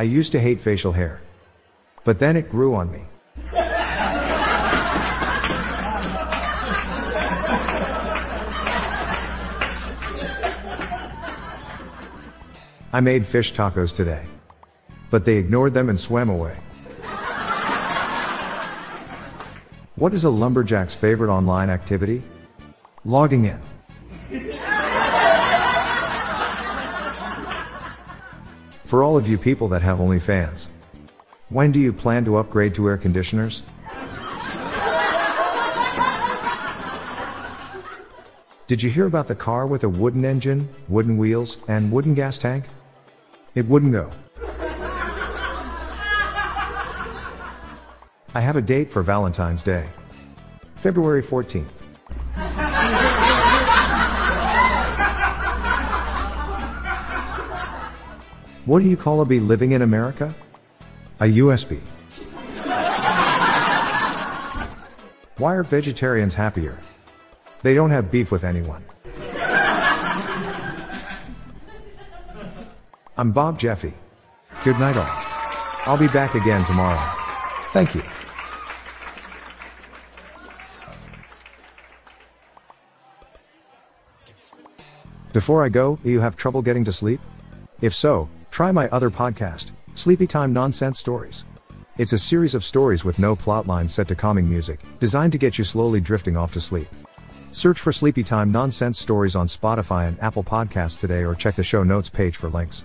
I used to hate facial hair. But then it grew on me. I made fish tacos today. But they ignored them and swam away. What is a lumberjack's favorite online activity? Logging in. For all of you people that have OnlyFans, when do you plan to upgrade to air conditioners? Did you hear about the car with a wooden engine, wooden wheels, and wooden gas tank? It wouldn't go. I have a date for Valentine's Day. February 14th. What do you call a bee living in America? A USB. Why are vegetarians happier? They don't have beef with anyone. I'm Bob Jeffy. Good night all. I'll be back again tomorrow. Thank you. Before I go, do you have trouble getting to sleep? If so, try my other podcast, Sleepy Time Nonsense Stories. It's a series of stories with no plotline set to calming music, designed to get you slowly drifting off to sleep. Search for Sleepy Time Nonsense Stories on Spotify and Apple Podcasts today or check the show notes page for links.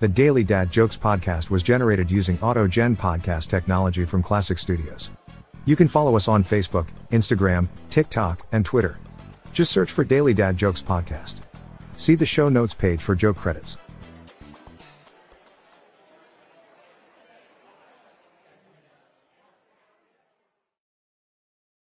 The Daily Dad Jokes podcast was generated using AutoGen podcast technology from Classic Studios. You can follow us on Facebook, Instagram, TikTok, and Twitter. Just search for Daily Dad Jokes podcast. See the show notes page for joke credits.